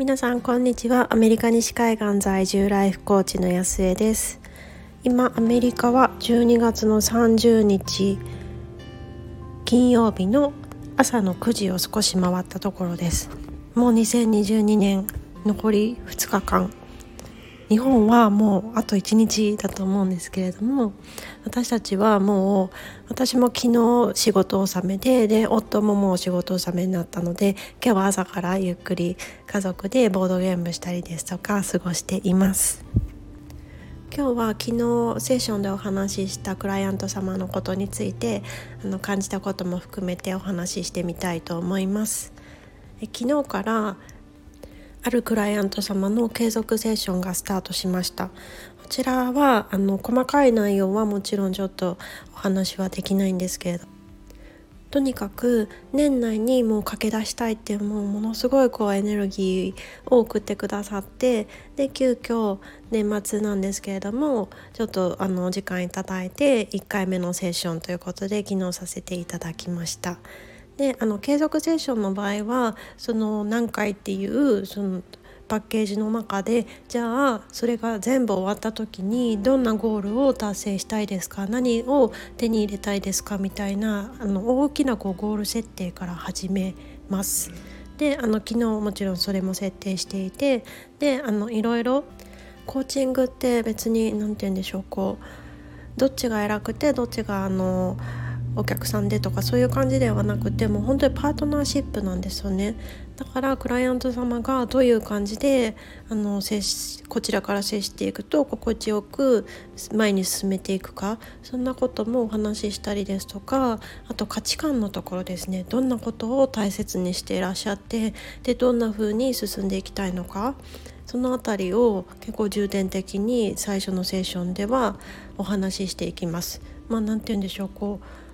皆さんこんにちは。アメリカ西海岸在住ライフコーチの安江です。今アメリカは12月の30日金曜日の朝の9時を少し回ったところです。もう2022年残り2日間。日本はもうあと1日だと思うんですけれども私たちはもう私も昨日仕事納めでで夫ももう仕事納めになったので今日は朝からゆっくり家族でボードゲームしたりですとか過ごしています。今日は昨日セッションでお話ししたクライアント様のことについてあの感じたことも含めてお話ししてみたいと思います。昨日からあるクライアント様の継続セッションがスタートしましたこちらはあの細かい内容はもちろんちょっとお話はできないんですけれどとにかく年内にもう駆け出したいっていうもうものすごいこうエネルギーを送ってくださってで急遽年末なんですけれどもちょっとあの時間いただいて1回目のセッションということで昨日させていただきました。であの継続セッションの場合はその何回っていうそのパッケージの中でじゃあそれが全部終わった時にどんなゴールを達成したいですか？何を手に入れたいですか？みたいなあの大きなこうゴール設定から始めます。であの昨日もちろんそれも設定していてであのいろいろコーチングって別に何て言うんでしょうこうどっちが偉くてどっちがあのお客さんでとかそういう感じではなくてもう本当にパートナーシップなんですよね。だからクライアント様がどういう感じであの接しこちらから接していくと心地よく前に進めていくかそんなこともお話ししたりですとかあと価値観のところですね。どんなことを大切にしていらっしゃってでどんな風に進んでいきたいのか。その辺りを結構重点的に最初のセッションではお話ししていきます。まあ、て言うんでしょう。こう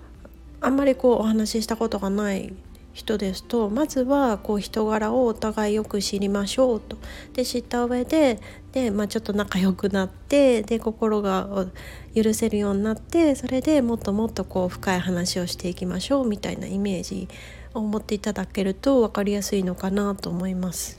あんまりこうお話ししたことがない人ですとまずはこう人柄をお互いよく知りましょうとで知った上でで、まあ、ちょっと仲良くなってで心が許せるようになってそれでもっともっとこう深い話をしていきましょうみたいなイメージを持っていただけると分かりやすいのかなと思います。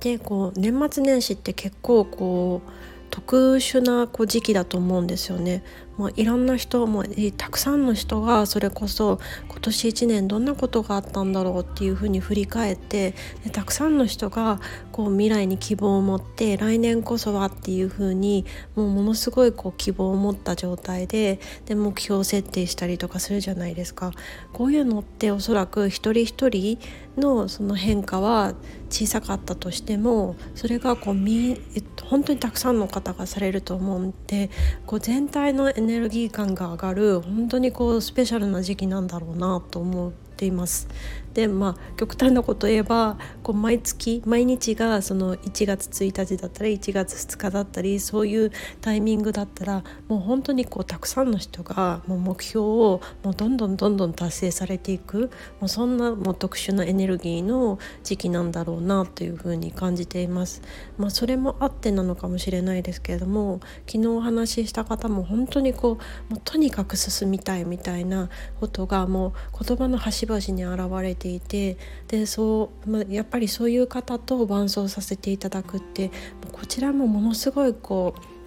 でこう年末年始って結構こう特殊なこう時期だと思うんですよね。もういろんな人もたくさんの人がそれこそ今年1年どんなことがあったんだろうっていうふうに振り返ってでたくさんの人がこう未来に希望を持って来年こそはっていうふうにもうものすごいこう希望を持った状態でで目標設定したりとかするじゃないですか。こういうのっておそらく一人一人のその変化は小さかったとしてもそれがこうみ本当にたくさんの方がされると思うんでこう全体のエネネルギー感が上がる本当にこうスペシャルな時期なんだろうなと思っています。でまあ極端なこと言えばこう毎月毎日がその1月1日だったり1月2日だったりそういうタイミングだったらもう本当にこうたくさんの人がもう目標をもうどんどんどんどん達成されていくもうそんなもう特殊なエネルギーの時期なんだろうなというふうに感じています。まあ、それもあってなのかもしれないですけれども昨日お話しした方も本当にこうもうとにかく進みたいみたいなことがもう言葉の端々に現れていてでそう、まあ、やっぱりそういう方と伴走させていただくってこちらもものすごいこう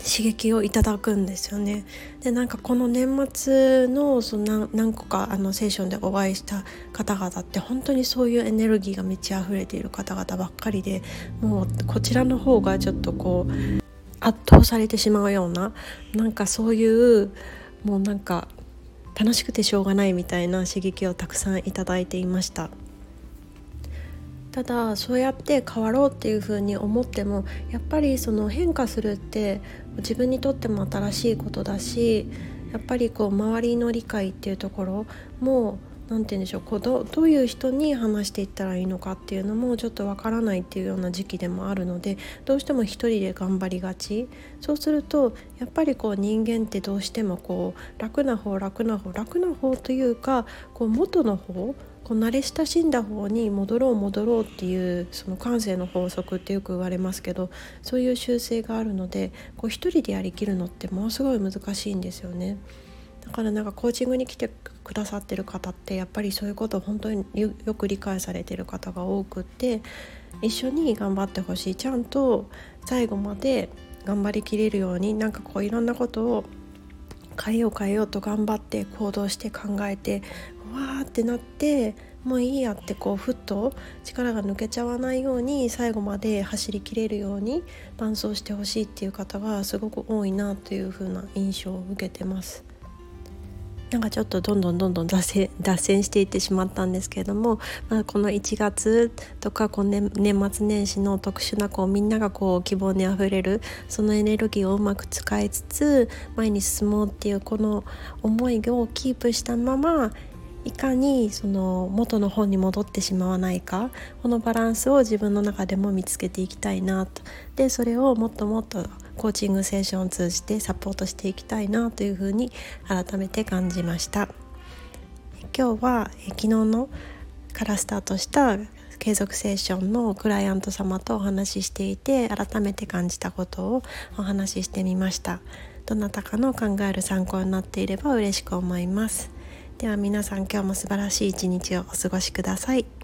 刺激をいただくんですよね。でなんかこの年末のその何個かあのセッションでお会いした方々って本当にそういうエネルギーが満ち溢れている方々ばっかりでもうこちらの方がちょっとこう圧倒されてしまうようななんかそういうもうなんか楽しくてしょうがないみたいな刺激をたくさんいただいていました。ただそうやって変わろうっていうふうに思ってもやっぱりその変化するって自分にとっても新しいことだしやっぱりこう周りの理解っていうところも何て言うんでしょうこうどどういう人に話していったらいいのかっていうのもちょっとわからないっていうような時期でもあるのでどうしても一人で頑張りがちそうするとやっぱりこう人間ってどうしてもこう楽な方楽な方楽な方というかこう元の方こう慣れ親しんだ方に戻ろう戻ろうっていうその感性の法則ってよく言われますけどそういう習性があるのでこう一人でやりきるのってものすごい難しいんですよね。だからなんかコーチングに来てくださってる方ってやっぱりそういうことを本当によく理解されてる方が多くって一緒に頑張ってほしいちゃんと最後まで頑張りきれるようになんかこういろんなことを変えよう変えようと頑張って行動して考えてわーってなってもういいやってこうふっと力が抜けちゃわないように最後まで走りきれるように伴走してほしいっていう方がすごく多いなという風な印象を受けてます。なんかちょっとどんどんどんどん脱線脱線していってしまったんですけれども、まあ、この1月とかこう、ね、年末年始の特殊なこうみんながこう希望にあふれるそのエネルギーをうまく使いつつ前に進もうっていうこの思いをキープしたままいかにその元の本に戻ってしまわないかこのバランスを自分の中でも見つけていきたいなと。でそれをもっともっとコーチングセッションを通じてサポートしていきたいなというふうに改めて感じました。今日は昨日のからスタートした継続セッションのクライアント様とお話ししていて改めて感じたことをお話ししてみました。どなたかの考える参考になっていれば嬉しく思います。では皆さん今日も素晴らしい一日をお過ごしください。